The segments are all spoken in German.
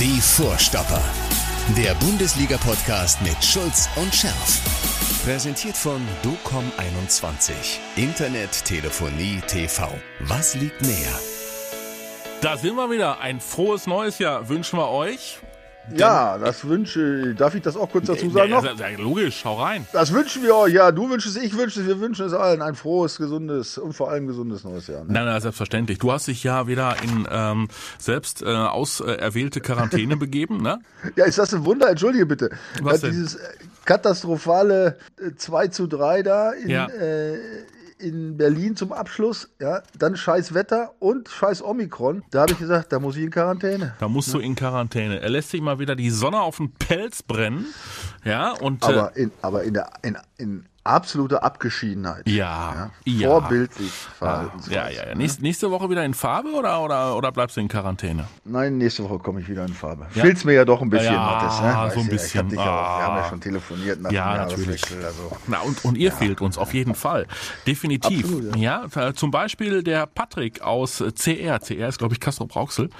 Die Vorstopper. Der Bundesliga-Podcast mit Schulz und Scherf. Präsentiert von DOCOM21. Internet, Telefonie, TV. Was liegt näher? Da sind wir wieder. Ein frohes neues Jahr wünschen wir euch. Ja, das wünsche Darf ich das auch kurz dazu sagen Ja, noch? ja, logisch, schau rein. Das wünschen wir euch. Ja, du wünschst es, ich wünsche es, wir wünschen es allen ein frohes, gesundes und vor allem gesundes neues Jahr. Ne? Nein, nein, selbstverständlich. Du hast dich ja wieder in ähm, selbst äh, auserwählte Quarantäne begeben, ne? Ja, ist das ein Wunder? Entschuldige bitte. Was Ja, denn? Dieses äh, katastrophale äh, 2 zu 3 da in, Ja. äh, in Berlin zum Abschluss. Ja, dann scheiß Wetter und scheiß Omikron. Da habe ich gesagt, da muss ich in Quarantäne. Da musst du in Quarantäne. Er lässt sich mal wieder die Sonne auf den Pelz brennen. Ja, und äh, Aber in, aber in, der, in, in absoluter Abgeschiedenheit. ja, ja. Vorbildlich Ah, Verhaltensweise. ja, ja, ja. Nächste, nächste Woche wieder in Farbe oder, oder, oder bleibst du in Quarantäne? Nein, nächste Woche komme ich wieder in Farbe. Ja? Fehlt's mir ja doch ein bisschen, Ja, Mathis, ne? so ein bisschen. ja auch, wir haben Ah. ja schon telefoniert nach Ja, dem natürlich. Also. Na, und, und ihr fehlt uns auf jeden Fall. Definitiv. Absolut, ja. äh, zum Beispiel der Patrick aus äh, CR. CR ist, glaube ich, Castro Brauxel.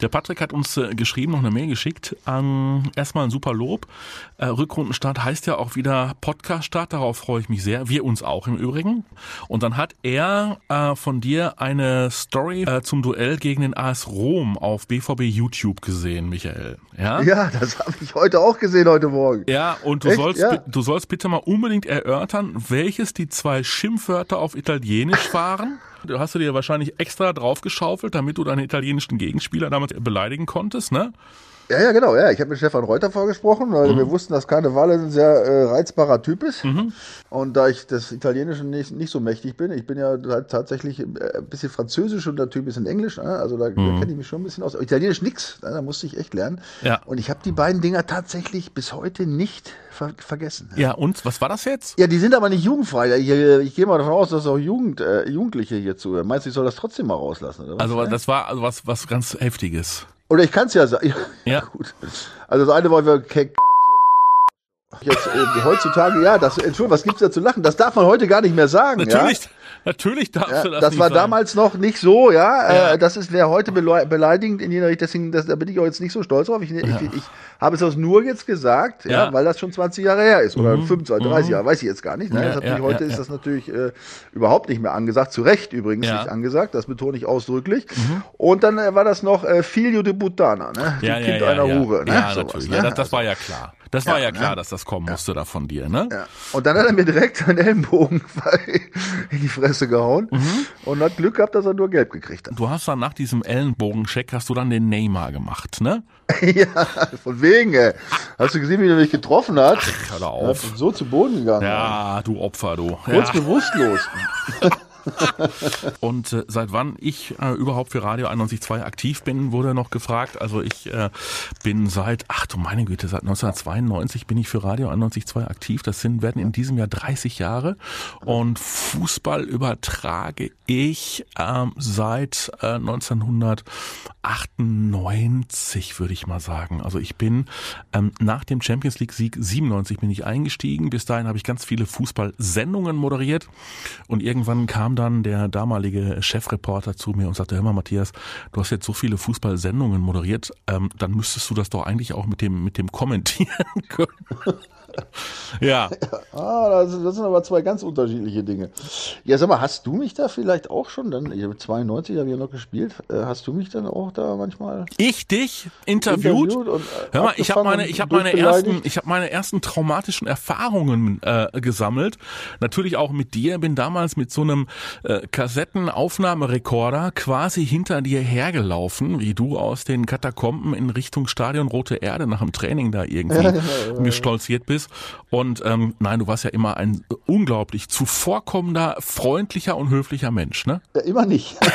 Der Patrick hat uns äh, geschrieben, noch eine Mail geschickt. Ähm, erstmal ein super Lob. Äh, Rückrundenstart heißt ja auch wieder Podcast-Start. Darauf freue ich mich sehr. Wir uns auch im Übrigen. Und dann hat er äh, von dir eine Story äh, zum Duell gegen den AS Rom auf BVB YouTube gesehen, Michael. Ja? Ja, das habe ich heute auch gesehen, heute Morgen. Ja, und du Echt? sollst, Ja. du sollst bitte mal unbedingt erörtern, welches die zwei Schimpfwörter auf Italienisch waren. Du hast du dir wahrscheinlich extra draufgeschaufelt, damit du deinen italienischen Gegenspieler damit beleidigen konntest, ne? Ja, ja, genau. Ja, ich habe mit Stefan Reuter vorgesprochen, weil Mhm. wir wussten, dass Karneval ein sehr äh, reizbarer Typ ist. Und da ich das Italienische nicht, nicht so mächtig bin, ich bin ja tatsächlich äh, ein bisschen Französisch und der Typ ist in Englisch, ne? also da, da kenne ich mich schon ein bisschen aus. Italienisch nix, ne? da musste ich echt lernen. Mhm. Ja. Und ich habe die beiden Dinger tatsächlich bis heute nicht ver vergessen. Ja, und was war das jetzt? Ja, die sind aber nicht jugendfrei. Ich, ich gehe mal davon aus, dass auch Jugend, äh, Jugendliche hier zuhören. Meinst du, ich soll das trotzdem mal rauslassen? Oder was? Also das war also was was ganz heftiges. Oder ich kann es ja sagen. Ja. gut. Also das eine war wir Ke- Jetzt äh, heutzutage, ja, das, Entschuldigung, was gibt's da zu lachen? Das darf man heute gar nicht mehr sagen. Natürlich, natürlich darfst Ja? du Ja, das das nicht war sagen. damals noch nicht so, ja. Ja. Äh, das ist wäre heute beleidigend in jeder Richtung. Deswegen, das, da bin ich auch jetzt nicht so stolz drauf. Ich, ich, ich habe es aus nur jetzt gesagt, ja. Ja. Mhm. weil das schon 20 Jahre her ist oder 25, 30 Jahre, weiß ich jetzt gar nicht. Ne? Ja, natürlich, ja, heute ja, ist ja. das natürlich äh, überhaupt nicht mehr angesagt. Zu Recht übrigens Ja. Mhm. nicht angesagt. Das betone ich ausdrücklich. Und dann äh, war das noch äh, Figlio de Puttana, ne? Die ja, ja, Kind ja, einer ja. Hure. Ne? Ja, Sowas, natürlich. ne? Ja, das, das war ja klar. Das war ja, ne? klar, dass das kommen musste da von dir, ne? ja. Und dann hat er mir direkt einen Ellenbogen in die Fresse gehauen Mhm. und hat Glück gehabt, dass er nur gelb gekriegt hat. Du hast dann nach diesem Ellenbogencheck hast du dann den Neymar gemacht, ne? ja, von wegen, ey. Hast du gesehen, wie er mich getroffen hat? Hör da Er auf. so zu Boden gegangen. Ja, du Opfer, du. Kurz Ja. bewusstlos. Und äh, seit wann ich äh, überhaupt für Radio 91.2 aktiv bin, wurde noch gefragt. Also ich äh, bin seit, ach du meine Güte, seit 1992 bin ich für Radio 91.2 aktiv. Das sind, werden in diesem Jahr 30 Jahre. Und Fußball übertrage ich ähm, seit äh, 1998, würde ich mal sagen. Also ich bin ähm, nach dem Champions League Sieg 97 bin ich eingestiegen. Bis dahin habe ich ganz viele Fußballsendungen moderiert. Und irgendwann kam dann der damalige Chefreporter zu mir und sagte, hör mal Matthias, du hast jetzt so viele Fußballsendungen moderiert, ähm, dann müsstest du das doch eigentlich auch mit dem, mit dem kommentieren können. Ja, Ah, das, das sind aber zwei ganz unterschiedliche Dinge. Ja, sag mal, hast du mich da vielleicht auch schon, dann, ich habe 92, habe ich ja noch gespielt, äh, hast du mich dann auch da manchmal ich dich interviewt. interviewt und, äh, Hör mal, ich habe meine, ich habe meine ersten, ich habe meine ersten traumatischen Erfahrungen äh, gesammelt. Natürlich auch mit dir. Bin damals mit so einem äh, Kassettenaufnahmerekorder quasi hinter dir hergelaufen, wie du aus den Katakomben in Richtung Stadion Rote Erde nach dem Training da irgendwie gestolziert bist. Und ähm, nein, du warst ja immer ein unglaublich zuvorkommender, freundlicher und höflicher Mensch, ne? Ja, immer nicht.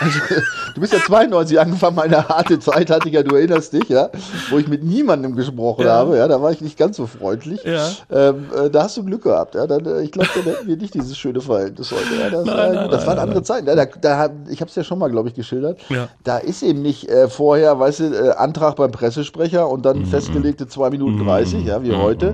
Also, du bist ja 92 angefangen, meine harte Zeit hatte ich ja, du erinnerst dich, ja, wo ich mit niemandem gesprochen Ja. habe, ja, da war ich nicht ganz so freundlich. Ja. Ähm, äh, da hast du Glück gehabt, ja, dann, äh, ich glaube, dann hätten wir nicht dieses schöne Verhältnis heute. Ja, das, Nein, war, nein, das waren nein, andere Zeiten. Ja, da, da, ich habe es ja schon mal, glaube ich, geschildert. Ja. Da ist eben nicht äh, vorher, weißt du, äh, Antrag beim Pressesprecher und Mhm, dann festgelegte 2 Minuten 30, ja, wie heute,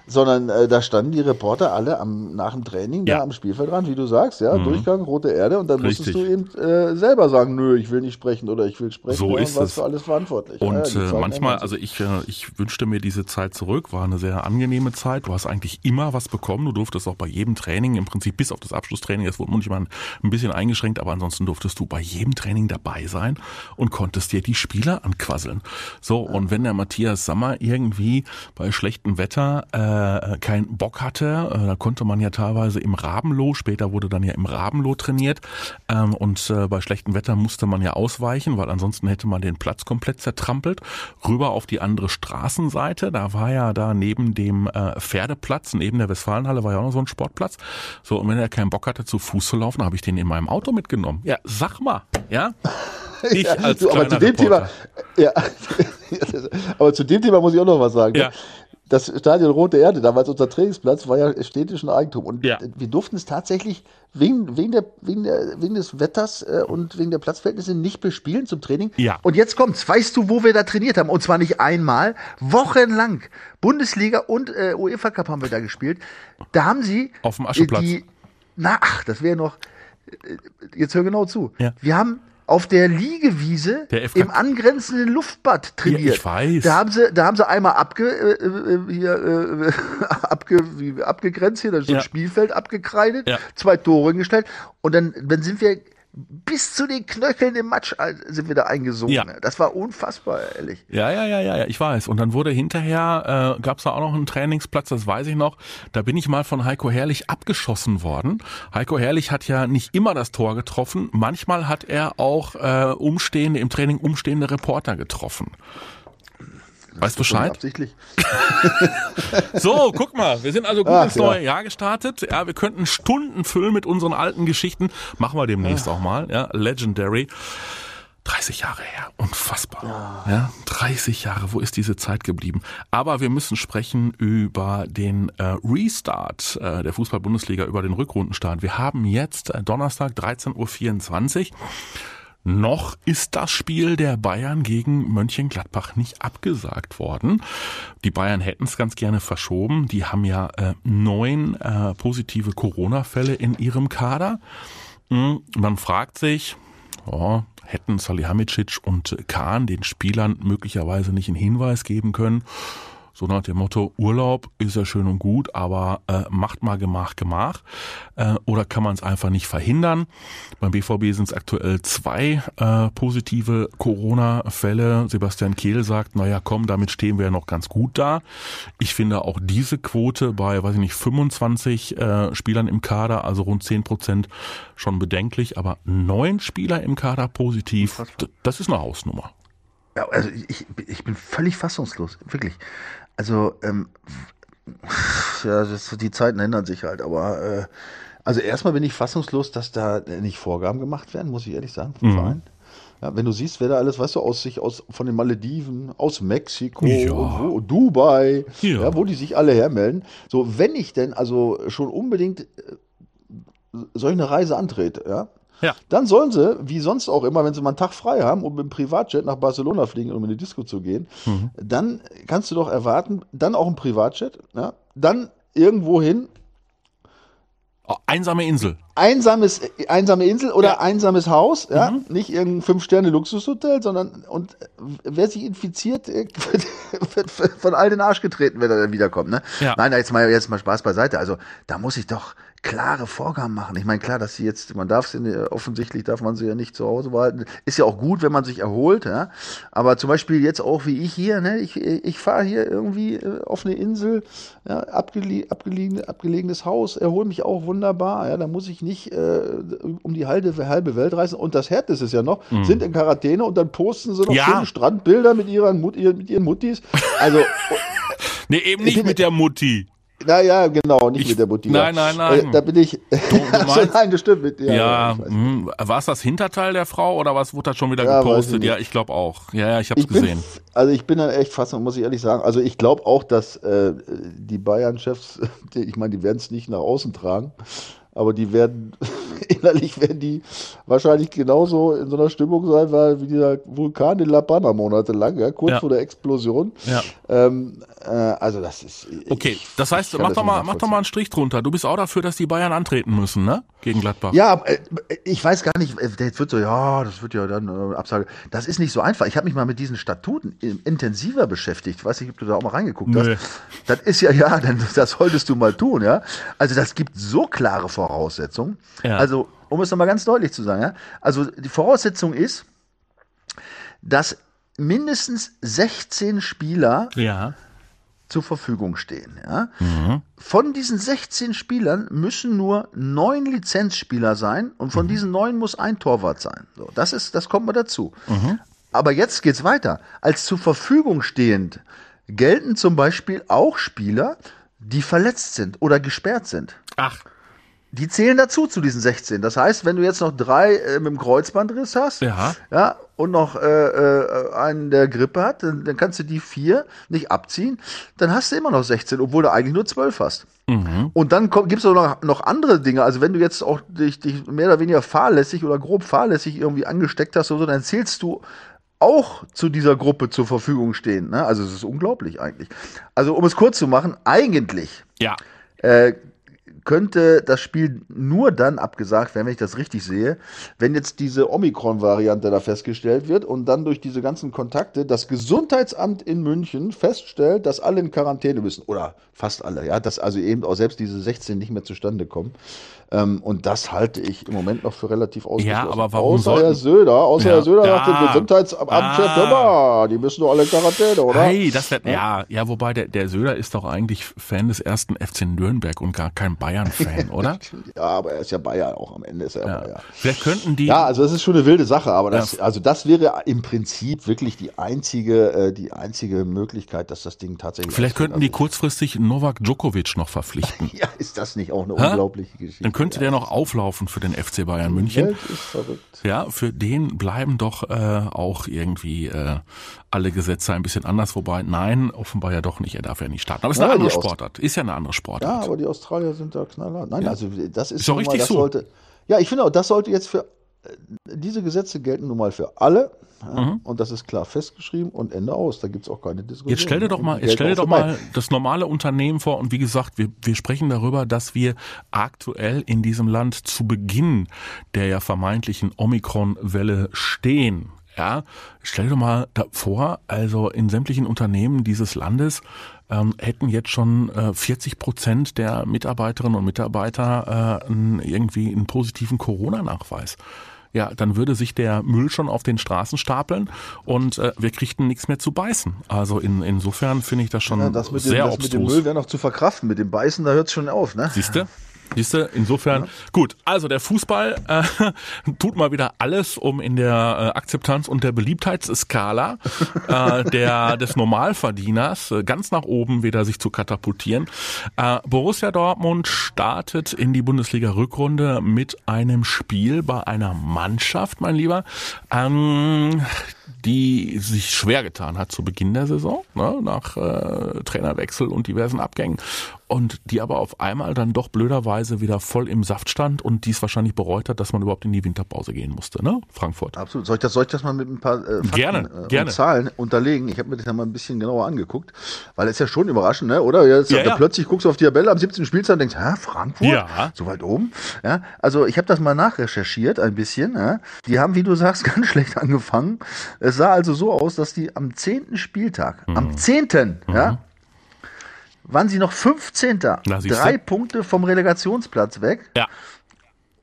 sondern äh, da standen die Reporter alle am, nach dem Training Ja. da am Spielfeldrand, wie du sagst, ja, Durchgang, rote Erde und dann Richtig. musstest du eben äh, selber sagen, nö, ich will nicht sprechen oder ich will sprechen So ja, ist und warst es. für alles verantwortlich. Ja, Und die äh, manchmal, also ich, äh, ich wünschte mir diese Zeit zurück, war eine sehr angenehme Zeit. Du hast eigentlich immer was bekommen. Du durftest auch bei jedem Training, im Prinzip bis auf das Abschlusstraining, es wurde manchmal ein bisschen eingeschränkt, aber ansonsten durftest du bei jedem Training dabei sein und konntest dir die Spieler anquasseln. So, und wenn der Matthias Sammer irgendwie bei schlechtem Wetter äh, keinen Bock hatte, äh, da konnte man ja teilweise im Rabenloh, später wurde dann ja im Rabenloh trainiert, ähm, und äh, bei schlechtem Wetter musste man ja ausweichen, weil ansonsten hätte man den Platz komplett zertrampelt, rüber auf die andere Straßenseite, da war ja da neben dem äh, Pferdeplatz, neben der Westfalenhalle war ja auch noch so ein Sportplatz, so, und wenn er keinen Bock hatte, zu Fuß zu laufen, habe ich den in meinem Auto mitgenommen. Ja, sag mal, ja? Ich Ja, als du, aber zu dem Reporter. Thema, ja, aber zu dem Thema muss ich auch noch was sagen. Ja. Das Stadion Rote Erde, damals unser Trainingsplatz, war ja städtischen Eigentum. Und Ja. wir durften es tatsächlich wegen, wegen, der, wegen, der, wegen des Wetters äh, und wegen der Platzverhältnisse nicht bespielen zum Training. Ja. Und jetzt kommt's. Weißt du, wo wir da trainiert haben? Und zwar nicht einmal, wochenlang. Bundesliga und äh, UEFA Cup haben wir da gespielt. Da haben sie Auf dem Ascheplatz. die, na, ach, das wäre noch. äh, Jetzt hör genau zu. Ja. Wir haben auf der Liegewiese Der im angrenzenden Luftbad trainiert. Ja, ich weiß. Da haben sie, da haben sie einmal abge, äh, äh, hier, äh, abge, abgegrenzt hier, da ist so Ja. ein Spielfeld abgekreidet, Ja. zwei Tore gestellt und dann, dann sind wir bis zu den Knöcheln im Matsch äh, sind wir da eingesunken. Ja. Das war unfassbar, ehrlich. Ja, ja, ja, ja, ja, ich weiß. Und dann wurde hinterher, äh, gab es da auch noch einen Trainingsplatz, das weiß ich noch. Da bin ich mal von Heiko Herrlich abgeschossen worden. Heiko Herrlich hat ja nicht immer das Tor getroffen. Manchmal hat er auch äh, umstehende, im Training umstehende Reporter getroffen. Weißt Bescheid? Absichtlich. So, guck mal, wir sind also gut Ach, ins ja. neue Jahr gestartet. Ja, wir könnten Stunden füllen mit unseren alten Geschichten. Machen wir demnächst auch mal. Ja, Legendary. 30 Jahre her, unfassbar. Ja, 30 Jahre, wo ist diese Zeit geblieben? Aber wir müssen sprechen über den äh, Restart äh, der Fußball-Bundesliga, über den Rückrundenstart. Wir haben jetzt äh, Donnerstag 13.24 Uhr. Noch ist das Spiel der Bayern gegen Mönchengladbach nicht abgesagt worden. Die Bayern hätten es ganz gerne verschoben. Die haben ja äh, neun äh, positive Corona-Fälle in ihrem Kader. Hm, Man fragt sich, oh, hätten Salihamidzic und Kahn den Spielern möglicherweise nicht einen Hinweis geben können. So nach dem Motto, Urlaub ist ja schön und gut, aber äh, macht mal Gemach, Gemach. Äh, oder kann man es einfach nicht verhindern? Beim BVB sind es aktuell zwei äh, positive Corona-Fälle. Sebastian Kehl sagt, naja, komm, damit stehen wir ja noch ganz gut da. Ich finde auch diese Quote bei, weiß ich nicht, 25 äh, Spielern im Kader, also rund 10 Prozent, schon bedenklich. Aber neun Spieler im Kader positiv, das ist eine Hausnummer. Ja, also ich, ich bin völlig fassungslos, wirklich. Also, ähm, ja, das, die Zeiten ändern sich halt, aber äh, also erstmal bin ich fassungslos, dass da nicht Vorgaben gemacht werden, muss ich ehrlich sagen, vom Verein. Ja, wenn du siehst, wer da alles, weißt du, aus sich, aus von den Malediven, aus Mexiko, Ja. und wo, Dubai, Ja. ja. wo die sich alle hermelden. So, wenn ich denn also schon unbedingt äh, solche Reise antrete, ja, Ja. dann sollen sie, wie sonst auch immer, wenn sie mal einen Tag frei haben, um dem Privatjet nach Barcelona fliegen, um in die Disco zu gehen, dann kannst du doch erwarten, dann auch ein Privatjet, ja, dann irgendwo hin, Oh, einsame Insel. einsames, einsame Insel oder Ja. einsames Haus, ja, nicht irgendein Fünf-Sterne-Luxushotel, sondern und äh, wer sich infiziert, äh, wird, wird von all den Arsch getreten, wenn er dann wiederkommt. Ne? Ja. Nein, jetzt mal jetzt mal Spaß beiseite. Also da muss ich doch klare Vorgaben machen. Ich meine, klar, dass sie jetzt, man darf sie offensichtlich darf man sie ja nicht zu Hause behalten. Ist ja auch gut, wenn man sich erholt, ja. Aber zum Beispiel jetzt auch wie ich hier, ne, ich, ich fahre hier irgendwie äh, auf eine Insel, ja, abgele abgelegen, abgelegenes Haus, erhole mich auch wunderbar, ja, da muss ich nicht äh, um die halbe, halbe Welt reisen. Und das Härteste ist ja noch, sind in Quarantäne und dann posten sie noch Mhm. Ja. schöne Strandbilder mit ihren, Mut, ihren, mit ihren Muttis. Also, Nee, eben nicht mit der Mutti. Naja, genau, nicht Ich- mit der Mutti. nein, nein, nein. Äh, da bin ich. Achso, meinst- nein, das stimmt. Mit, ja, Ja, ich weiß. hm, war es das Hinterteil der Frau oder was wurde da schon wieder Ja, ich gepostet? nicht. Ja, ich glaube auch. Ja, ja, ich habe es Ich gesehen. also ich bin dann echt fast, muss ich ehrlich sagen. Also ich glaube auch, dass äh, die Bayern-Chefs, ich meine, die werden es nicht nach außen tragen, aber die werden, innerlich werden die wahrscheinlich genauso in so einer Stimmung sein, weil wie dieser Vulkan in La Palma monatelang, ja, kurz ja. vor der Explosion. Ja. Ähm, äh, also das ist. Okay, ich, das heißt, mach doch mal, mach doch mal einen Strich drunter. Du bist auch dafür, dass die Bayern antreten müssen, ne? Gegen Gladbach. Ja, äh, ich weiß gar nicht. Jetzt wird so, ja, das wird ja dann äh, Absage. Das ist nicht so einfach. Ich habe mich mal mit diesen Statuten intensiver beschäftigt. Ich weiß nicht, ob du da auch mal reingeguckt Nö. hast. Das ist ja, ja, das solltest du mal tun, ja. Also das gibt so klare Voraussetzungen. Ja. Also, um es nochmal ganz deutlich zu sagen, ja. Also die Voraussetzung ist, dass mindestens 16 Spieler ja. zur Verfügung stehen. Ja? Mhm. Von diesen 16 Spielern müssen nur neun Lizenzspieler sein und von mhm. diesen neun muss ein Torwart sein. So, das ist, das kommt mal dazu. Mhm. Aber jetzt geht's weiter. Als zur Verfügung stehend gelten zum Beispiel auch Spieler, die verletzt sind oder gesperrt sind. Ach. Die zählen dazu zu diesen 16. Das heißt, wenn du jetzt noch drei äh, mit dem Kreuzbandriss hast, ja, ja und noch äh, äh, einen, der Grippe hat, dann, dann, kannst du die vier nicht abziehen. Dann hast du immer noch 16, obwohl du eigentlich nur 12 hast. Mhm. Und dann gibt es noch, noch andere Dinge. Also wenn du jetzt auch dich, dich mehr oder weniger fahrlässig oder grob fahrlässig irgendwie angesteckt hast oder so, dann zählst du auch zu dieser Gruppe zur Verfügung stehen. Ne? Also es ist unglaublich eigentlich. Also um es kurz zu machen, eigentlich ja. äh, könnte das Spiel nur dann abgesagt werden, wenn ich das richtig sehe, wenn jetzt diese Omikron-Variante da festgestellt wird und dann durch diese ganzen Kontakte das Gesundheitsamt in München feststellt, dass alle in Quarantäne müssen. Oder fast alle, ja, dass also eben auch selbst diese 16 nicht mehr zustande kommen. Ähm, und das halte ich im Moment noch für relativ ausgeschlossen. Ja, aber warum außer. Herr Söder, außer ja, Herr Söder ja, sagt dem Gesundheitsamtchef, ah, die müssen doch alle in Quarantäne, oder? Hey, das wird, ja, ja, wobei der, der Söder ist doch eigentlich Fan des ersten FC Nürnberg und gar kein Bayern-Fan, oder? ja, aber er ist ja Bayer auch, am Ende ist er ja, Bayer. Wer könnten die... Ja, also das ist schon eine wilde Sache, aber das, also das wäre im Prinzip wirklich die einzige, äh, die einzige Möglichkeit, dass das Ding tatsächlich... Vielleicht könnten die kurzfristig Novak Djokovic noch verpflichten. ja, ist das nicht auch eine Hä? unglaubliche Geschichte? Dann könnte der noch auflaufen für den FC Bayern München. Welt ist verrückt. Ja, für den bleiben doch äh, auch irgendwie äh, alle Gesetze ein bisschen anders, wobei nein, offenbar ja doch nicht, er darf ja nicht starten. Aber es ist ja, eine andere Sportart, ist ja eine andere Sportart. Ja, aber die Australier sind da knaller. Nein, ja. also das ist, ist doch richtig mal, so. sollte. Ja, ich finde auch, das sollte jetzt für diese Gesetze gelten nun mal für alle. Ja, mhm. Und das ist klar festgeschrieben und Ende aus. Da gibt es auch keine Diskussion. Jetzt stell dir doch mal, jetzt stell dir doch mal das normale Unternehmen vor. Und wie gesagt, wir, wir sprechen darüber, dass wir aktuell in diesem Land zu Beginn der ja vermeintlichen Omikron-Welle stehen. Ja, stell dir mal vor, also in sämtlichen Unternehmen dieses Landes ähm, hätten jetzt schon äh, 40 Prozent der Mitarbeiterinnen und Mitarbeiter äh, irgendwie einen positiven Corona-Nachweis ja, dann würde sich der Müll schon auf den Straßen stapeln und äh, wir kriegten nichts mehr zu beißen. Also in, insofern finde ich das schon ja, das mit sehr dem, das obstrus. mit dem Müll wäre noch zu verkraften. Mit dem Beißen, da hört es schon auf, ne? Siehste? Siehste, insofern ja. gut. Also der Fußball äh, tut mal wieder alles, um in der äh, Akzeptanz und der Beliebtheitsskala äh, der des Normalverdieners äh, ganz nach oben wieder sich zu katapultieren. Äh, Borussia Dortmund startet in die Bundesliga-Rückrunde mit einem Spiel bei einer Mannschaft, mein Lieber, ähm, die sich schwer getan hat zu Beginn der Saison, ne, nach äh, Trainerwechsel und diversen Abgängen und die aber auf einmal dann doch blöderweise wieder voll im Saft stand und dies wahrscheinlich bereut hat, dass man überhaupt in die Winterpause gehen musste, ne? Frankfurt. Absolut. Soll ich das, soll ich das mal mit ein paar äh, Fakten gerne, äh, gerne. Zahlen unterlegen? Ich habe mir das ja mal ein bisschen genauer angeguckt, weil es ja schon überraschend, ne? Oder? Jetzt, ja, ja. plötzlich guckst du auf die Tabelle am 17. Spieltag und denkst, hä, Frankfurt? Ja. So weit oben? Ja. Also ich habe das mal nachrecherchiert ein bisschen. Ja? Die haben, wie du sagst, ganz schlecht angefangen. Es sah also so aus, dass die am 10. Spieltag, mhm. am 10. Mhm. ja, waren sie noch 15. Na, Drei Punkte vom Relegationsplatz weg. Ja.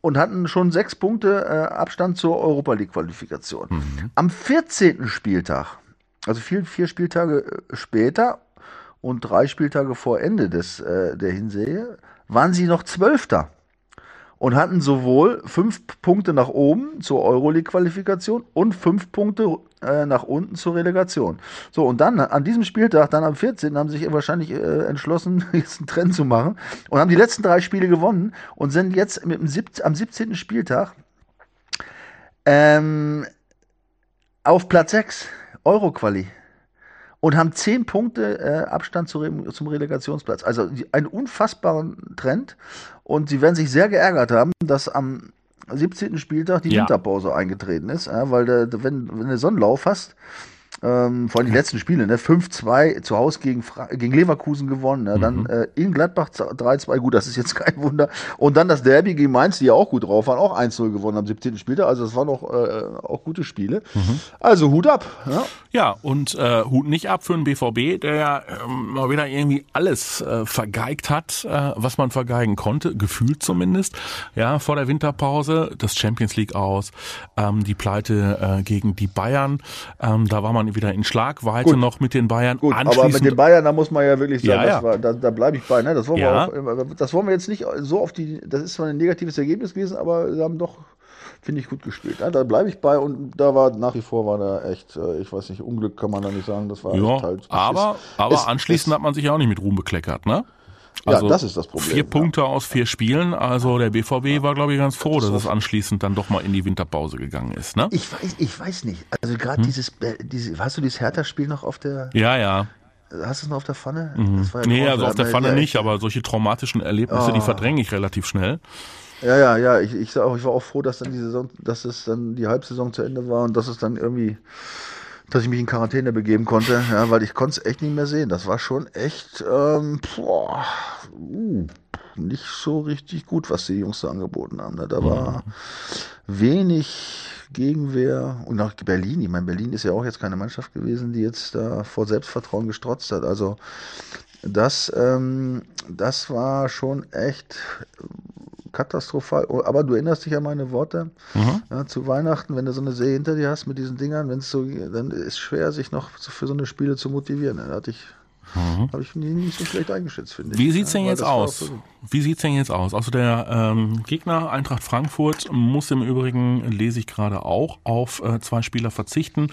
Und hatten schon sechs Punkte äh, Abstand zur Europa League-Qualifikation. Mhm. Am 14. Spieltag, also vier, vier Spieltage äh, später und drei Spieltage vor Ende des, äh, der Hinsehe, waren sie noch Zwölfter und hatten sowohl fünf Punkte nach oben zur Euroleague-Qualifikation und fünf Punkte äh, nach unten zur Relegation. So, und dann an diesem Spieltag, dann am 14., haben sie sich wahrscheinlich äh, entschlossen, jetzt einen Trend zu machen und haben die letzten drei Spiele gewonnen und sind jetzt mit dem sieb am 17. Spieltag ähm, auf Platz 6, Euro-Quali und haben zehn Punkte äh, Abstand zu, zum Relegationsplatz. Also einen unfassbaren Trend. Und sie werden sich sehr geärgert haben, dass am 17. Spieltag die Ja. Winterpause eingetreten ist, weil der, wenn, wenn du Sonnenlauf hast, ähm, vor allem die letzten Spiele, ne? 5-2 zu Hause gegen, Fra gegen Leverkusen gewonnen, ne? dann äh, in Gladbach 3-2, gut, das ist jetzt kein Wunder. Und dann das Derby gegen Mainz, die ja auch gut drauf waren, auch 1-0 gewonnen am 17. Spieltag, also das waren auch, äh, auch gute Spiele. Also Hut ab. Ja? Ja, und äh, Hut nicht ab für den BVB, der ja ähm, mal wieder irgendwie alles äh, vergeigt hat, äh, was man vergeigen konnte, gefühlt zumindest. Ja, vor der Winterpause das Champions League aus, ähm, die Pleite äh, gegen die Bayern. Ähm, da war man wieder in Schlagweite Gut. noch mit den Bayern. Gut, aber mit den Bayern, da muss man ja wirklich sagen, Ja, ja. War, da, da bleibe ich bei. Ne? Das, wollen Ja. wir auch, das wollen wir jetzt nicht so auf die. Das ist zwar ein negatives Ergebnis gewesen, aber sie haben doch, finde ich, gut gespielt. Ne? Da bleibe ich bei und da war nach wie vor war da echt, äh, ich weiß nicht, Unglück kann man da nicht sagen. Das war ja, halt. aber, es- aber es- anschließend es- hat man sich ja auch nicht mit Ruhm bekleckert, ne? Ja, das ist das Problem, Vier ja. Punkte aus vier Spielen. Also der BVB war, glaube ich, ganz froh, dass es anschließend dann doch mal in die Winterpause gegangen ist. Ne? Ich weiß, ich weiß nicht. Also Hm? gerade dieses, äh, diese, hast du dieses Hertha-Spiel noch auf der, Ja, ja. hast du es noch auf der Pfanne? Mhm. Ja Nee, also auf der Pfanne ja nicht, aber solche traumatischen Erlebnisse, die Oh. verdränge ich relativ schnell. Ja, ja, ja. Ich, ich, sag auch, ich war auch froh, dass dann die Saison, dass es dann die Halbsaison zu Ende war und dass es dann irgendwie, dass ich mich in Quarantäne begeben konnte, ja, weil ich konnte es echt nicht mehr sehen. Das war schon echt ähm, boah, uh, nicht so richtig gut, was die Jungs da angeboten haben. Ne? Da war wenig Gegenwehr und auch Berlin. Ich meine, Berlin ist ja auch jetzt keine Mannschaft gewesen, die jetzt da vor Selbstvertrauen gestrotzt hat. Also das, ähm, das war schon echt katastrophal. Oh, Aber du erinnerst dich an meine Worte ja, zu Weihnachten, wenn du so eine Serie hinter dir hast mit diesen Dingern, wenn es so, dann ist es schwer, sich noch für so eine Spiele zu motivieren. Da hatte ich, habe ich nicht so schlecht eingeschätzt, finde ich. Wie sieht's denn Ja, jetzt aus? so- Wie sieht's denn jetzt aus? Also der ähm, Gegner Eintracht Frankfurt muss im Übrigen, lese ich gerade auch, auf äh, zwei Spieler verzichten.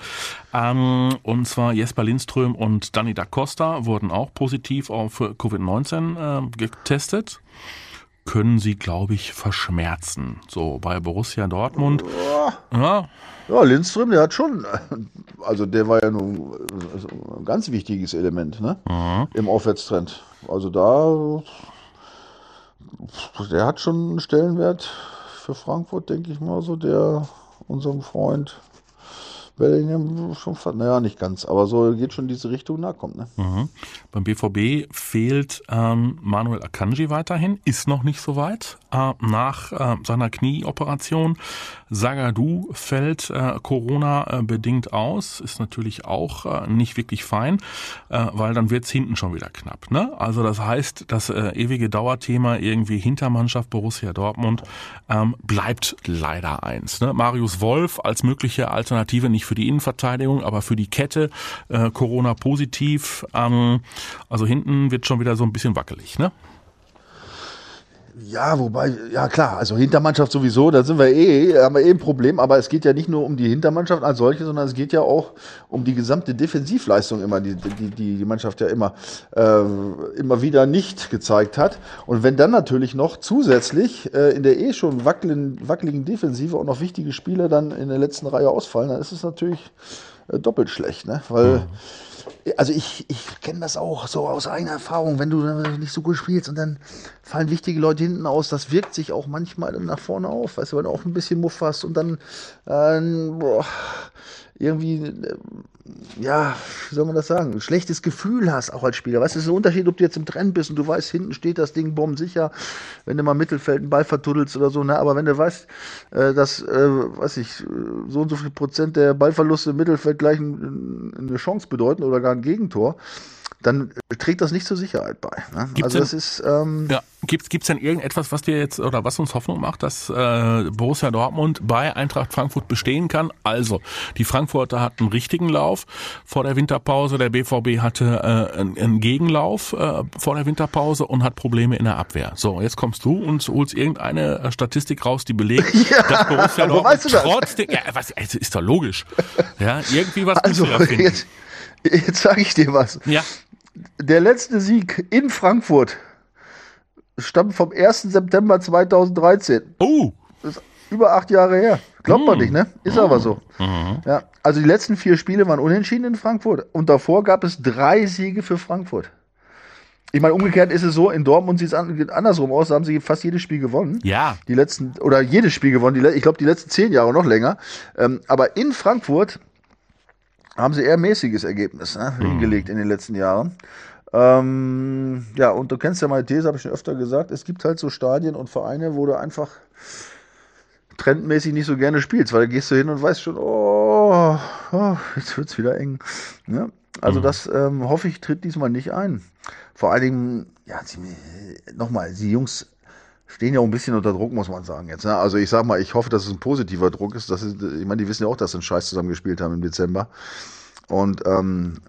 Ähm, und zwar Jesper Lindström und Danny da Costa wurden auch positiv auf äh, Covid-19 äh, getestet. Können sie, glaube ich, verschmerzen. So bei Borussia Dortmund. Ja, Ja, Lindström, der hat schon, also der war ja nun also ein ganz wichtiges Element ne? im Aufwärtstrend. Also da, der hat schon einen Stellenwert für Frankfurt, denke ich mal, so der unserem Freund Bellingham schon, fast- naja, nicht ganz, aber so geht schon diese Richtung nachkommt. Ne? Mhm. Beim BVB fehlt ähm, Manuel Akanji weiterhin, ist noch nicht so weit. Äh, nach äh, seiner Knieoperation. Sagadu fällt äh, Corona-bedingt aus, ist natürlich auch äh, nicht wirklich fein, äh, weil dann wird's hinten schon wieder knapp. Ne? Also das heißt, das äh, ewige Dauerthema irgendwie Hintermannschaft Borussia Dortmund ähm, bleibt leider eins. Ne? Marius Wolf als mögliche Alternative nicht für die Innenverteidigung, aber für die Kette äh, Corona positiv. Ähm, also hinten wird schon wieder so ein bisschen wackelig. Ne? Ja, wobei, ja klar, also Hintermannschaft sowieso, da sind wir eh, haben wir eh ein Problem, aber es geht ja nicht nur um die Hintermannschaft als solche, sondern es geht ja auch um die gesamte Defensivleistung immer, die die, die, die Mannschaft ja immer, äh, immer wieder nicht gezeigt hat. Und wenn dann natürlich noch zusätzlich äh, in der eh schon wackeligen, wackeligen Defensive auch noch wichtige Spieler dann in der letzten Reihe ausfallen, dann ist es natürlich doppelt schlecht, ne? Weil also ich, ich kenne das auch so aus eigener Erfahrung, wenn du nicht so gut spielst und dann fallen wichtige Leute hinten aus, das wirkt sich auch manchmal dann nach vorne auf, weißt du, wenn du auch ein bisschen Muff hast und dann äh, boah, irgendwie, äh, ja, wie soll man das sagen, ein schlechtes Gefühl hast auch als Spieler. Weißt du, es ist ein Unterschied, ob du jetzt im Trend bist und du weißt, hinten steht das Ding bombensicher, wenn du mal im Mittelfeld einen Ball vertuddelst oder so, ne? aber wenn du weißt, äh, dass, äh, weiß ich, äh, so und so viel Prozent der Ballverluste im Mittelfeld gleich ein, eine Chance bedeuten oder gar ein Gegentor, dann trägt das nicht zur Sicherheit bei. Ne? Gibt's Also denn- das ist, ähm, Ja, gibt's gibt's denn irgendetwas, was dir jetzt oder was uns Hoffnung macht, dass äh, Borussia Dortmund bei Eintracht Frankfurt bestehen kann? Also, die Frankfurter hatten einen richtigen Lauf vor der Winterpause, der BVB hatte äh, einen, einen Gegenlauf äh, vor der Winterpause und hat Probleme in der Abwehr. So, jetzt kommst du und holst irgendeine äh, Statistik raus, die belegt, dass Borussia Dortmund weißt du das? trotzdem, ja, was, also ist doch logisch. Ja, irgendwie was also ja jetzt, jetzt sage ich dir was. Ja, Der letzte Sieg in Frankfurt stammt vom 1. September 2013. oh, Das ist über acht Jahre her. Glaubt Hm. man nicht, ne? Ist aber so. Ja, also die letzten vier Spiele waren unentschieden in Frankfurt. Und davor gab es drei Siege für Frankfurt. Ich meine, umgekehrt ist es so, in Dortmund sieht es an, andersrum aus, da haben sie fast jedes Spiel gewonnen. Ja. Die letzten, oder jedes Spiel gewonnen, die, ich glaube die letzten zehn Jahre noch länger. Ähm, aber in Frankfurt haben sie eher mäßiges Ergebnis ne, Mhm. hingelegt in den letzten Jahren. Ähm, ja, und du kennst ja meine These, habe ich schon öfter gesagt, es gibt halt so Stadien und Vereine, wo du einfach trendmäßig nicht so gerne spielst, weil da gehst du hin und weißt schon, oh, oh jetzt wird's wieder eng. Ne? Also das ähm, hoffe ich tritt diesmal nicht ein. Vor allen Dingen, ja, nochmal, die Jungs stehen ja auch ein bisschen unter Druck, muss man sagen jetzt. Ne? Also ich sag mal, ich hoffe, dass es ein positiver Druck ist. Das ist ich meine, die wissen ja auch, dass sie einen Scheiß zusammen gespielt haben im Dezember. Und ähm,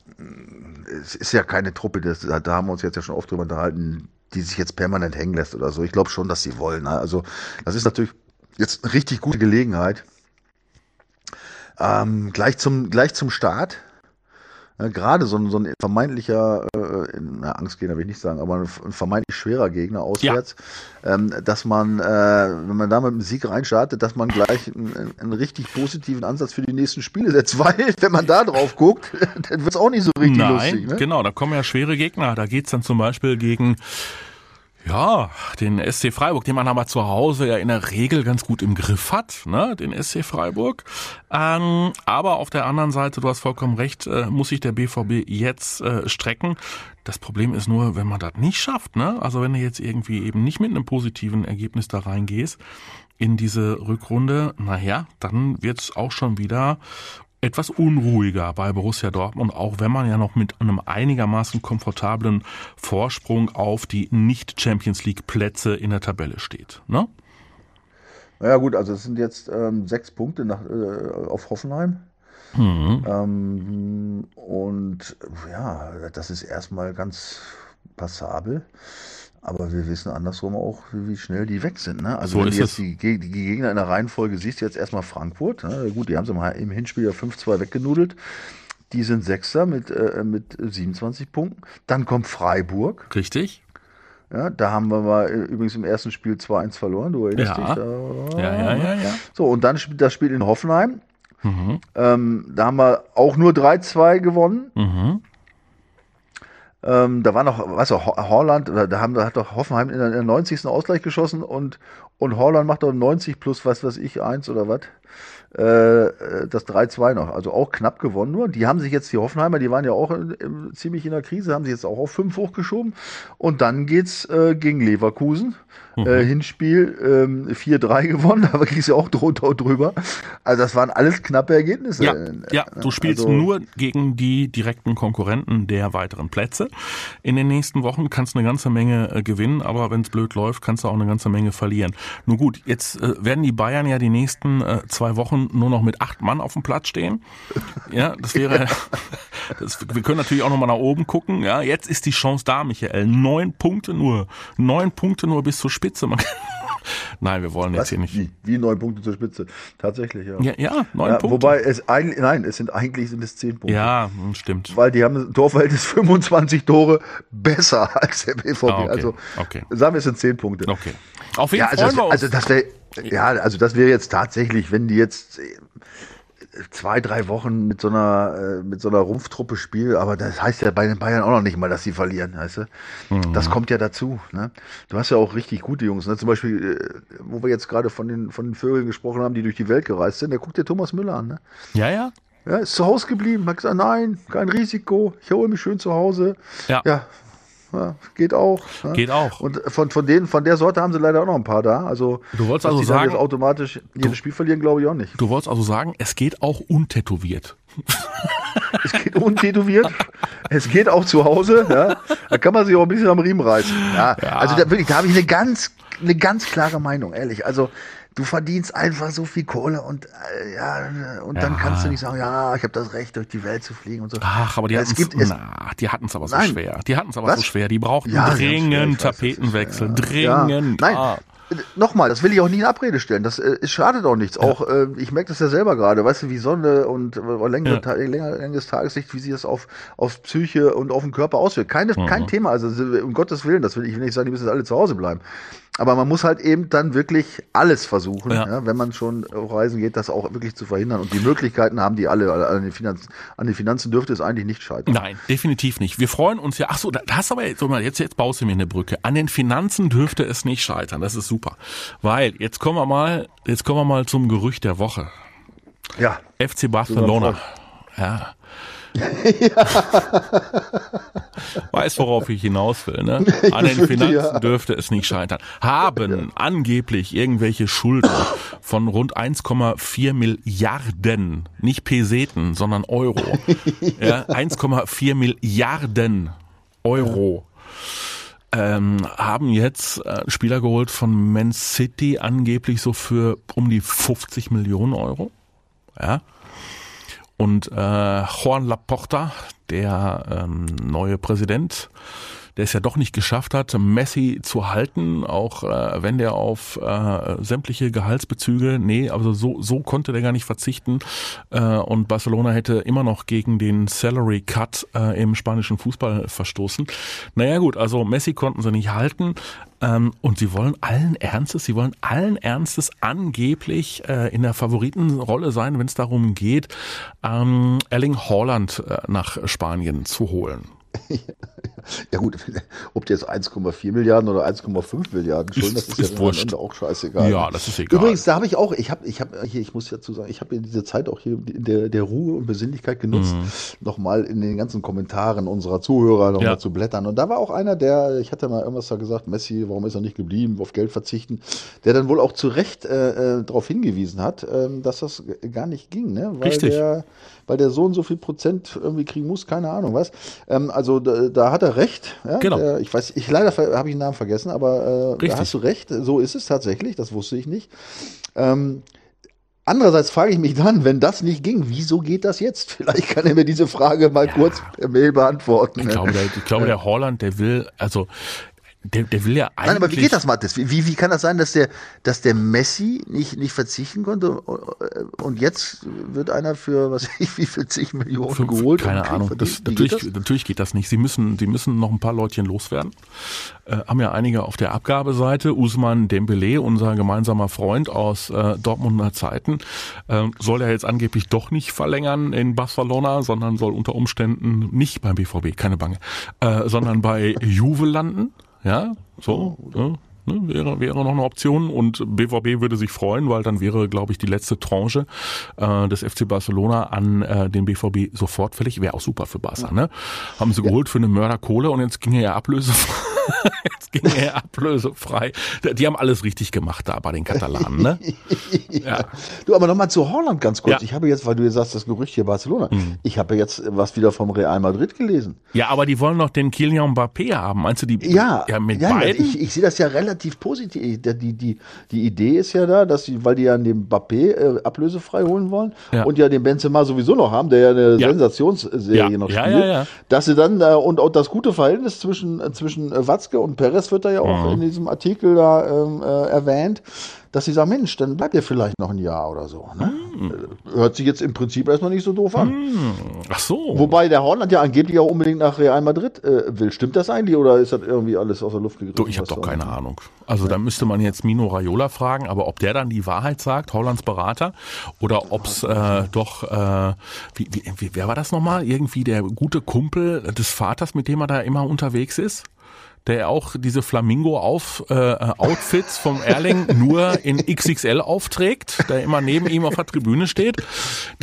es ist ja keine Truppe, das, da haben wir uns jetzt ja schon oft drüber unterhalten, die sich jetzt permanent hängen lässt oder so. Ich glaube schon, dass sie wollen. Ne? Also das ist natürlich jetzt eine richtig gute Gelegenheit. Ähm, gleich, zum, gleich zum Start. Ja, Gerade so ein, so ein vermeintlicher, äh, na, Angstgegner will ich nicht sagen, aber ein, ein vermeintlich schwerer Gegner auswärts, ähm, dass man, äh, wenn man da mit einem Sieg reinstartet, dass man gleich einen, einen richtig positiven Ansatz für die nächsten Spiele setzt, weil, wenn man da drauf guckt, dann wird es auch nicht so richtig Nein, lustig. Ne? genau, da kommen ja schwere Gegner. Da geht's dann zum Beispiel gegen ja, den SC Freiburg, den man aber zu Hause ja in der Regel ganz gut im Griff hat, ne, den SC Freiburg. Ähm, aber auf der anderen Seite, du hast vollkommen recht, äh, muss sich der BVB jetzt äh, strecken. Das Problem ist nur, wenn man das nicht schafft, ne, also wenn du jetzt irgendwie eben nicht mit einem positiven Ergebnis da reingehst in diese Rückrunde, naja, dann wird's auch schon wieder etwas unruhiger bei Borussia Dortmund, auch wenn man ja noch mit einem einigermaßen komfortablen Vorsprung auf die Nicht-Champions League-Plätze in der Tabelle steht. Ne? Naja gut, also es sind jetzt ähm, sechs Punkte nach, äh, auf Hoffenheim. Mhm. Ähm, und ja, das ist erstmal ganz passabel. Aber wir wissen andersrum auch, wie schnell die weg sind. Ne? Also So wenn du jetzt die, die Gegner in der Reihenfolge siehst, jetzt erstmal Frankfurt. Ne? Gut, die haben sie im, im Hinspiel ja 5-2 weggenudelt. Die sind Sechster mit, äh, mit 27 Punkten. Dann kommt Freiburg. Richtig? Ja, da haben wir mal äh, übrigens im ersten Spiel 2-1 verloren. Du erinnerst Ja. dich? Da- Ja, ja, ja, ja. So, und dann spielt das Spiel in Hoffenheim. Mhm. Ähm, da haben wir auch nur 3-2 gewonnen. Mhm. Ähm, da war noch, du, Ho- Holland, da haben, da hat doch Hoffenheim in der 90. Ausgleich geschossen und, und Holland macht doch 90 plus was weiß ich, eins oder was. Äh, das 3-2 noch, also auch knapp gewonnen nur. Die haben sich jetzt, die Hoffenheimer, die waren ja auch in, in, ziemlich in der Krise, haben sich jetzt auch auf 5 hochgeschoben. Und dann geht's äh, gegen Leverkusen. Äh, Hinspiel ähm, 4-3 gewonnen, aber ging es ja auch drunter und drüber. Also das waren alles knappe Ergebnisse. Ja, Äh, ja, du spielst also- nur gegen die direkten Konkurrenten der weiteren Plätze. In den nächsten Wochen kannst du eine ganze Menge äh, gewinnen, aber wenn es blöd läuft, kannst du auch eine ganze Menge verlieren. Nun gut, jetzt äh, werden die Bayern ja die nächsten äh, zwei Wochen nur noch mit acht Mann auf dem Platz stehen. Ja, das wäre, das, wir können natürlich auch nochmal nach oben gucken. Ja, jetzt ist die Chance da, Michael. Neun Punkte nur. Neun Punkte nur bis zur Spitze. Man, nein, wir wollen jetzt Was? hier nicht. Wie, wie neun Punkte zur Spitze. Tatsächlich, ja. Ja, ja, neun Ja, Punkte. wobei es eigentlich, nein, es sind eigentlich sind es zehn Punkte. ja, stimmt. Weil die haben ein Torverhältnis 25 Tore besser als der BVB. Ah, okay, Also okay. sagen wir, es sind zehn Punkte. Okay. Auf jeden Ja, Fall also, wir das, uns. also das wäre ja, also das wäre jetzt tatsächlich, wenn die jetzt zwei, drei Wochen mit so einer äh, mit so einer Rumpftruppe spielen, aber das heißt ja bei den Bayern auch noch nicht mal, dass sie verlieren, weißt du? Mhm. Das kommt ja dazu. Ne? Du hast ja auch richtig gute Jungs. Ne? Zum Beispiel, äh, wo wir jetzt gerade von den von den Vögeln gesprochen haben, die durch die Welt gereist sind, der guckt dir Thomas Müller an. Ne? ja, ja. Ja, ist zu Hause geblieben, hat gesagt, nein, kein Risiko, ich hole mich schön zu Hause. Ja. Ja, ja geht auch. ne? Geht auch. Und von, von denen, von der Sorte haben sie leider auch noch ein paar da. Also, Du wolltest also sagen- automatisch jedes Spiel verlieren, glaube ich auch nicht. Du wolltest also sagen, es geht auch untätowiert. Es geht untätowiert. es geht auch zu Hause. Ja. Da kann man sich auch ein bisschen am Riemen reißen. Ja, Also da, wirklich, da habe ich eine ganz, eine ganz klare Meinung, ehrlich. Also du verdienst einfach so viel Kohle und äh, ja, und dann Ja. kannst du nicht sagen, ja, ich habe das Recht, durch die Welt zu fliegen und so. Ach, aber die hatten es. na, die hatten es aber so Nein. schwer. Die hatten es aber Was? so schwer. Die brauchten Ja, dringend Tapetenwechsel. Ja. Dringend. Nein, Ah. äh, nochmal, das will ich auch nie in Abrede stellen. Das äh, es schadet auch nichts. Auch äh, ich merke das ja selber gerade, weißt du, wie Sonne und äh, längere, Ja. Länger, längeres Tageslicht, wie sich das auf, auf Psyche und auf den Körper auswirkt. Keine, Mhm. Kein Thema. Also um Gottes Willen, das will ich will nicht sagen, die müssen jetzt alle zu Hause bleiben. Aber man muss halt eben dann wirklich alles versuchen, ja. Ja, wenn man schon auf Reisen geht, das auch wirklich zu verhindern. Und die Möglichkeiten haben die alle. An den, Finanzen, an den Finanzen dürfte es eigentlich nicht scheitern. Nein, definitiv nicht. Wir freuen uns ja. Ach so, da hast aber jetzt, jetzt, jetzt baust du mir eine Brücke. An den Finanzen dürfte es nicht scheitern. Das ist super. Weil, jetzt kommen wir mal, jetzt kommen wir mal zum Gerücht der Woche. Ja. FC Barcelona. Ja. Ja. Weiß, worauf ich hinaus will. Ne? An den Finanzen dürfte es nicht scheitern. Haben angeblich irgendwelche Schulden von rund 1,4 Milliarden, nicht Peseten, sondern Euro. ja, 1,4 Milliarden Euro. Ähm, haben jetzt äh, Spieler geholt von Man City angeblich so für um die 50 Millionen Euro. Ja. Und äh, Juan Laporta, der ähm, neue Präsident, der es ja doch nicht geschafft hat, Messi zu halten, auch äh, wenn der auf äh, sämtliche Gehaltsbezüge, nee, also so, so konnte der gar nicht verzichten äh, und Barcelona hätte immer noch gegen den Salary Cut äh, im spanischen Fußball verstoßen. Naja gut, also Messi konnten sie nicht halten ähm, und sie wollen allen Ernstes, sie wollen allen Ernstes angeblich äh, in der Favoritenrolle sein, wenn es darum geht, ähm, Erling Haaland äh, nach Spanien zu holen. Ja gut, ob die jetzt 1,4 Milliarden oder 1,5 Milliarden schulden, das ist, ist ja Ende auch scheißegal. Ja, das ist egal. Übrigens, da habe ich auch, ich habe, ich habe hier, ich muss dazu sagen, ich habe diese Zeit auch hier in der, der Ruhe und Besinnlichkeit genutzt, mhm. nochmal in den ganzen Kommentaren unserer Zuhörer nochmal ja. zu blättern. Und da war auch einer, der, ich hatte mal irgendwas da gesagt, Messi, warum ist er nicht geblieben, auf Geld verzichten, der dann wohl auch zu Recht äh, äh darauf hingewiesen hat, äh, dass das gar nicht ging, ne? Weil Richtig. Der, weil der so und so viel Prozent irgendwie kriegen muss, keine Ahnung was. Ähm, also da, da, hat er recht. Ja? Genau. Der, ich weiß, ich leider habe ich den Namen vergessen, aber äh, da hast du recht. So ist es tatsächlich. Das wusste ich nicht. Ähm, Andererseits frage ich mich dann, wenn das nicht ging, wieso geht das jetzt? Vielleicht kann er mir diese Frage mal ja. kurz per Mail beantworten. Ich glaube, der, ich glaube, der Holland, der will, also der, der will ja eigentlich. Nein, aber wie geht das, Mathis? Wie, wie kann das sein, dass der, dass der Messi nicht, nicht verzichten konnte und jetzt wird einer für, was weiß ich, wie viel zig Millionen für, geholt? Keine Ahnung. Das, natürlich, geht das? natürlich geht das nicht. Sie müssen, sie müssen noch ein paar Leutchen loswerden. Äh, haben ja einige auf der Abgabeseite. Usman Dembele, unser gemeinsamer Freund aus äh, Dortmunder Zeiten, äh, soll er jetzt angeblich doch nicht verlängern in Barcelona, sondern soll unter Umständen nicht beim BVB, keine Bange, äh, sondern bei Juve landen. Ja, so. Ja, ne, wäre, wäre noch eine Option und BVB würde sich freuen, weil dann wäre, glaube ich, die letzte Tranche äh, des FC Barcelona an äh, den BVB sofort fällig. Wäre auch super für Barca, ne? Haben sie geholt für eine Mörderkohle und jetzt ging er ja ablösefrei. jetzt ging er ablösefrei. Die haben alles richtig gemacht da bei den Katalanen, ne? ja. Du, aber nochmal zu Holland ganz kurz. Ja. Ich habe jetzt, weil du jetzt sagst, das Gerücht hier Barcelona, mhm. ich habe jetzt was wieder vom Real Madrid gelesen. Ja, aber die wollen noch den Kylian Mbappé haben. Meinst du die? Ja, ja mit ja, beiden? Ich, ich sehe das ja relativ positiv. Die, die, die Idee ist ja da, dass sie, weil die ja den Mbappé äh, ablösefrei holen wollen ja. und ja den Benzema sowieso noch haben, der ja eine ja. Sensationsserie noch spielt, dass sie dann äh, und auch das gute Verhältnis zwischen äh, zwischen äh, Watzke und Perez wird da ja auch mhm. in diesem Artikel da ähm, äh, erwähnt, dass sie sagen, Mensch, dann bleibt ihr vielleicht noch ein Jahr oder so. Ne? Mhm. Hört sich jetzt im Prinzip erstmal nicht so doof an. Mhm. Ach so. Wobei der Holland ja angeblich auch unbedingt nach Real Madrid äh, will. Stimmt das eigentlich oder ist das irgendwie alles aus der Luft gegriffen? Du, ich habe doch keine Ahnung. Also ja. da müsste man jetzt Mino Raiola fragen, aber ob der dann die Wahrheit sagt, Hollands Berater, oder ob es äh, doch, äh, wie, wie, wer war das nochmal? Irgendwie der gute Kumpel des Vaters, mit dem er da immer unterwegs ist? Der auch diese Flamingo-Outfits äh, vom Erling nur in XXL aufträgt, der immer neben ihm auf der Tribüne steht.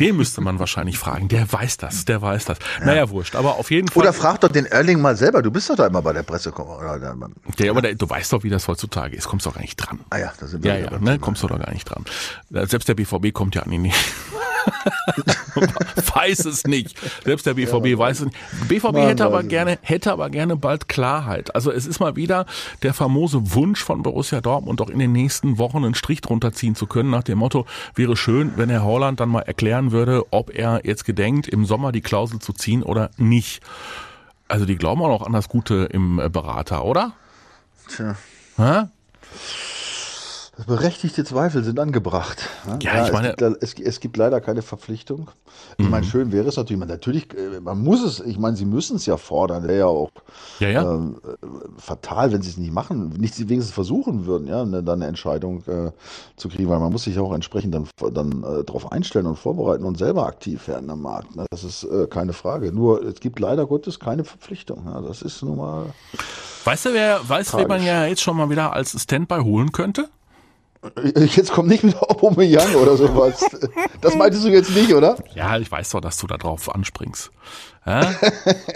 Den müsste man wahrscheinlich fragen. Der weiß das, der weiß das. Ja. Naja, wurscht. Aber auf jeden Fall. Oder frag doch den Erling mal selber. Du bist doch da immer bei der Pressekonferenz. Der, aber der, du weißt doch, wie das heutzutage ist. Kommst doch gar nicht dran. Ah ja, da sind wir. Ja, ja, ne? Kommst du doch gar nicht dran. Selbst der BVB kommt ja an ihn nicht. weiß es nicht. Selbst der BVB ja, weiß es nicht. BVB Mann, hätte aber gerne, hätte aber gerne bald Klarheit. Also es ist mal wieder der famose Wunsch von Borussia Dortmund, doch in den nächsten Wochen einen Strich drunter ziehen zu können, nach dem Motto, wäre schön, wenn Herr Holland dann mal erklären würde, ob er jetzt gedenkt, im Sommer die Klausel zu ziehen oder nicht. Also die glauben auch noch an das Gute im Berater, oder? Tja. Hä? Berechtigte Zweifel sind angebracht. Ne? Ja, ich meine- es gibt, es, es gibt leider keine Verpflichtung. Ich Mhm. meine, schön wäre es natürlich. Man, natürlich, äh, man muss es, ich meine, sie müssen es ja fordern. Wäre ja auch Ja, ja. ähm, äh, fatal, wenn sie es nicht machen, nicht wenigstens versuchen würden, ja, dann eine Entscheidung äh, zu kriegen, weil man muss sich auch entsprechend dann, dann äh, darauf einstellen und vorbereiten und selber aktiv werden am Markt. Ne? Das ist äh, keine Frage. Nur es gibt leider Gottes keine Verpflichtung. Ja? Das ist nun mal. Weißt du, wer, weißt du, wer man ja jetzt schon mal wieder als Standby holen könnte? Jetzt kommt nicht mit Aubameyang oder sowas. Das meintest du jetzt nicht, oder? Ja, ich weiß doch, dass du da drauf anspringst. Ja?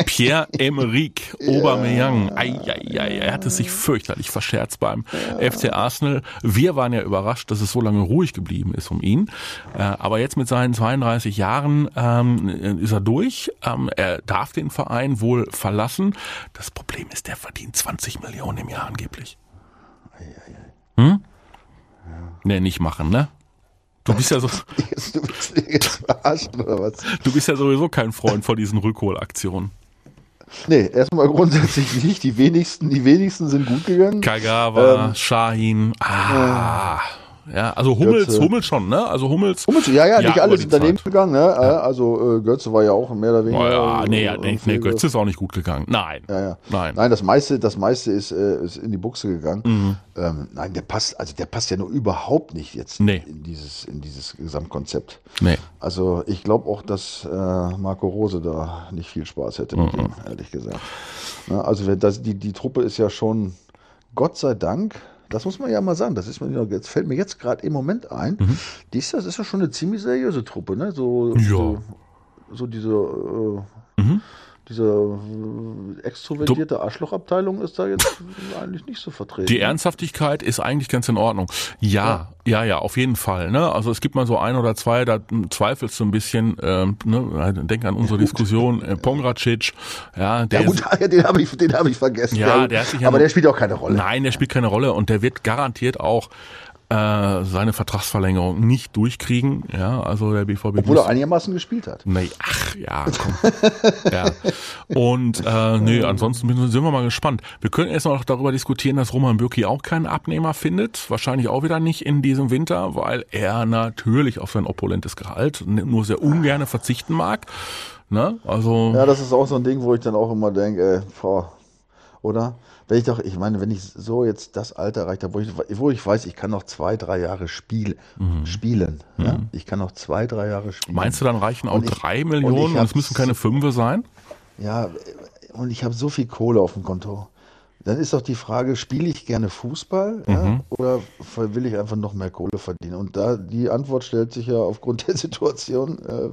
Pierre-Emerick Aubameyang. Ei, er hatte sich fürchterlich verscherzt beim FC Arsenal. Wir waren ja überrascht, dass es so lange ruhig geblieben ist um ihn. Äh, aber jetzt mit seinen 32 Jahren ähm, ist er durch. Ähm, er darf den Verein wohl verlassen. Das Problem ist, der verdient 20 Millionen im Jahr angeblich. Hm? Nee, nicht machen, ne? Du bist ja so, du jetzt verarschen oder was? du bist ja sowieso kein Freund von diesen Rückholaktionen. Nee, erstmal grundsätzlich nicht. Die wenigsten, die wenigsten sind gut gegangen. Kagawa, Shahin, ah, ja, also Hummels, Götze. Hummels schon, ne? Also Hummels. Hummels, ja, ja, nicht über alles ist daneben Zeit. gegangen. Ne? Äh, Also äh, Götze war ja auch mehr oder Oh, weniger. ja, nee, ja, äh, nee, nee, Fehlgriff. Götze ist auch nicht gut gegangen. Nein. Ja, ja. Nein. Nein, das meiste, das meiste ist, äh, ist in die Buchse gegangen. Mhm. Ähm, nein, der passt, also der passt ja nur überhaupt nicht jetzt Nee. in dieses, in dieses Gesamtkonzept. Nee. Also ich glaube auch, dass äh, Marco Rose da nicht viel Spaß hätte mit Mhm. ihm, ehrlich gesagt. Na, also wenn das, die, die Truppe ist ja schon, Gott sei Dank, das muss man ja mal sagen, das ist mir, jetzt fällt mir jetzt gerade im Moment ein, die ist, das ist ja schon eine ziemlich seriöse Truppe, ne? So, Mhm. Ja. so, so diese, äh, Mhm. Diese äh, extrovertierte Arschlochabteilung ist da jetzt eigentlich nicht so vertreten. Die Ernsthaftigkeit ist eigentlich ganz in Ordnung. Ja, ja, ja, auf jeden Fall. Ne? Also es gibt mal so ein oder zwei, da zweifelst du ein bisschen. Ähm, ne? Denk an unsere Diskussion. Äh, Pongracic, ja, der ja gut, den habe ich, den hab ich vergessen. Ja, der hat sich ja aber der spielt auch keine Rolle. Nein, der spielt keine Rolle und der wird garantiert auch äh, seine Vertragsverlängerung nicht durchkriegen. Ja, also der BVB Obwohl er einigermaßen gespielt hat. Nee, ach ja, komm. ja. Und äh, nee, ansonsten sind wir mal gespannt. Wir können erst noch darüber diskutieren, dass Roman Bürki auch keinen Abnehmer findet. Wahrscheinlich auch wieder nicht in diesem Winter, weil er natürlich auf sein opulentes Gehalt nur sehr ungerne verzichten mag. Ne? Also Ja, das ist auch so ein Ding, wo ich dann auch immer denke, äh, boah, oder? Wenn ich doch, ich meine, wenn ich so jetzt das Alter erreicht habe, wo ich, wo ich weiß, ich kann noch zwei, drei Jahre spiel, spielen. Ja? Ich kann noch zwei, drei Jahre spielen. meinst du, dann reichen auch Und ich- drei und Millionen ich und es müssen keine Fünfe sein? Ja, und ich habe so viel Kohle auf dem Konto. Dann ist doch die Frage, spiele ich gerne Fußball ja, Mhm. oder will ich einfach noch mehr Kohle verdienen? Und da die Antwort stellt sich ja aufgrund der Situation, äh,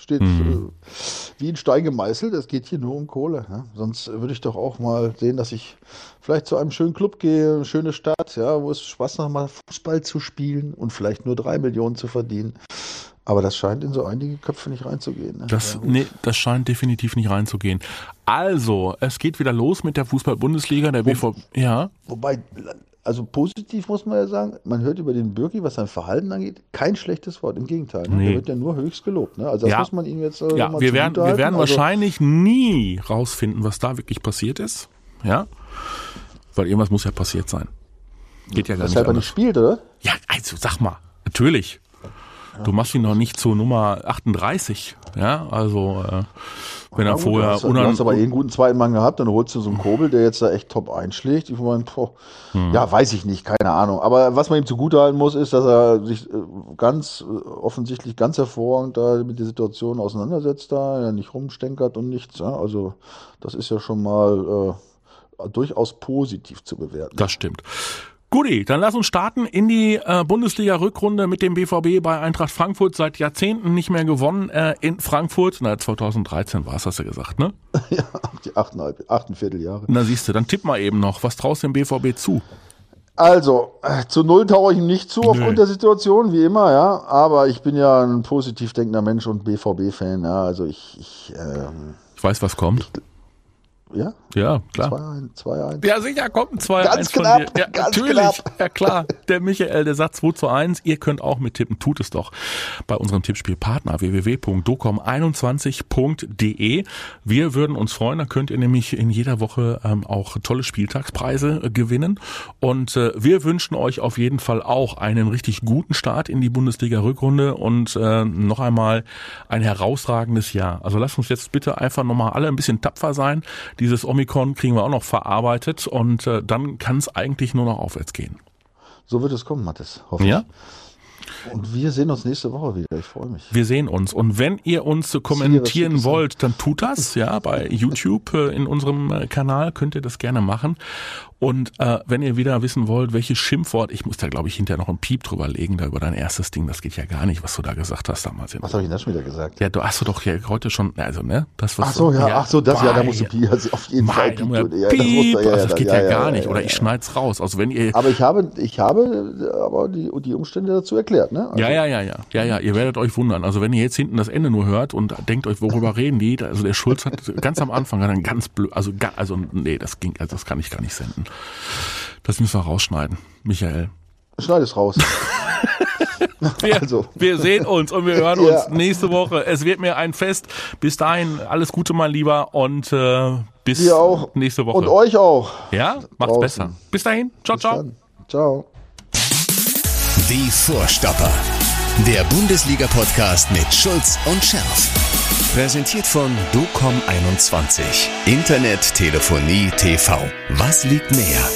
steht Mhm. äh, wie ein Stein gemeißelt, es geht hier nur um Kohle. Ja? Sonst würde ich doch auch mal sehen, dass ich vielleicht zu einem schönen Club gehe, eine schöne Stadt, ja, wo es Spaß macht, mal Fußball zu spielen und vielleicht nur drei Millionen zu verdienen. Aber das scheint in so einige Köpfe nicht reinzugehen. Ne? Das, Ja. nee, das scheint definitiv nicht reinzugehen. Also, es geht wieder los mit der Fußball-Bundesliga, der BVB. Ja, Wobei, also positiv muss man ja sagen, man hört über den Birki, was sein Verhalten angeht, kein schlechtes Wort. Im Gegenteil. Ne? Nee. Der wird ja nur höchst gelobt. Ne? Also das Ja. muss man ihm jetzt äh, ja mal wir werden, wir werden also, wahrscheinlich nie rausfinden, was da wirklich passiert ist. Ja, weil irgendwas muss ja passiert sein. Geht ja gar nicht Weshalb er nicht spielt, oder? Ja, also sag mal, natürlich. Du machst ihn noch nicht zur Nummer 38. Ja, also äh, wenn er Ja, gut, vorher du hast, du hast aber eh einen guten zweiten Mann gehabt, dann holst du so einen Kobel, der jetzt da echt top einschlägt. Ich meine, boah, Hm. ja, weiß ich nicht, keine Ahnung. Aber was man ihm zugutehalten muss, ist, dass er sich äh, ganz äh, offensichtlich ganz hervorragend da mit der Situation auseinandersetzt, da ja nicht rumstenkert und nichts. Ja? Also das ist ja schon mal äh, durchaus positiv zu bewerten. Das stimmt. Guti, dann lass uns starten in die äh, Bundesliga-Rückrunde mit dem BVB bei Eintracht Frankfurt. Seit Jahrzehnten nicht mehr gewonnen äh, in Frankfurt. Na, 2013 war es, hast du gesagt, ne? ja, die achteinhalb, achteinviertel Jahre. Na siehst du, dann tipp mal eben noch. Was traust du dem BVB zu? Also, äh, zu null taue ich ihm nicht zu Nö. aufgrund der Situation, wie immer, ja. Aber ich bin ja ein positiv denkender Mensch und BVB-Fan, ja. Also ich, ich ähm, Ich weiß, was kommt. Ja? Ja, klar. 2-1. Ja, sicher, kommt ein 2-1 Ganz von knapp, dir. Ja, ganz natürlich. knapp. Ja, klar. Der Michael, der sagt 2 zu 1. Ihr könnt auch mittippen. Tut es doch bei unserem Tippspielpartner www.docom21.de. Wir würden uns freuen. Da könnt ihr nämlich in jeder Woche ähm, auch tolle Spieltagspreise äh, gewinnen. Und äh, wir wünschen euch auf jeden Fall auch einen richtig guten Start in die Bundesliga-Rückrunde und äh, noch einmal ein herausragendes Jahr. Also lasst uns jetzt bitte einfach nochmal alle ein bisschen tapfer sein. Dieses Omikron kriegen wir auch noch verarbeitet und äh, dann kann es eigentlich nur noch aufwärts gehen. So wird es kommen, Mathis. Hoffe Ja? ich. Und wir sehen uns nächste Woche wieder. Ich freue mich. Wir sehen uns. Und wenn ihr uns kommentieren an. wollt, dann tut das, ja, bei YouTube äh, in unserem äh, Kanal könnt ihr das gerne machen. Und äh, wenn ihr wieder wissen wollt, welches Schimpfwort, ich muss da glaube ich hinterher noch einen Piep drüber legen, da über dein erstes Ding, das geht ja gar nicht, was du da gesagt hast damals. Was habe ich denn da schon wieder gesagt? Ja, du hast du doch ja heute schon, also ne, das was Ach so, ja, ach so, das, ja, da musst du Pi, also auf jeden Fall Piep. tun. ja Ja, das musst Piep, du- ja, also ja, das geht ja, ja, ja, gar ja, nicht. ja, Oder ja. ich schneid's raus. Also wenn ihr Aber ich habe, ich habe aber die, die Umstände dazu erklärt, ne? Also, Ja, ja, ja, ja. Ja, ja, ihr werdet euch wundern. Also wenn ihr jetzt hinten das Ende nur hört und denkt euch, worüber reden die? Also der Schulz hat ganz am Anfang hat einen ganz blöd, also, also nee, das ging, also das kann ich gar nicht senden. Das müssen wir rausschneiden, Michael. Schneid es raus. Wir, Also. wir sehen uns und wir hören Ja. uns nächste Woche. Es wird mir ein Fest. Bis dahin, alles Gute, mein Lieber, und äh, bis nächste Woche. Und euch auch. ja, macht's draußen. besser. Bis dahin. Ciao, Bis ciao. dann. Ciao. Die Vorstopper. Der Bundesliga-Podcast mit Schulz und Scherf. Präsentiert von DOCOM21. Internet, Telefonie, TV. Was liegt näher?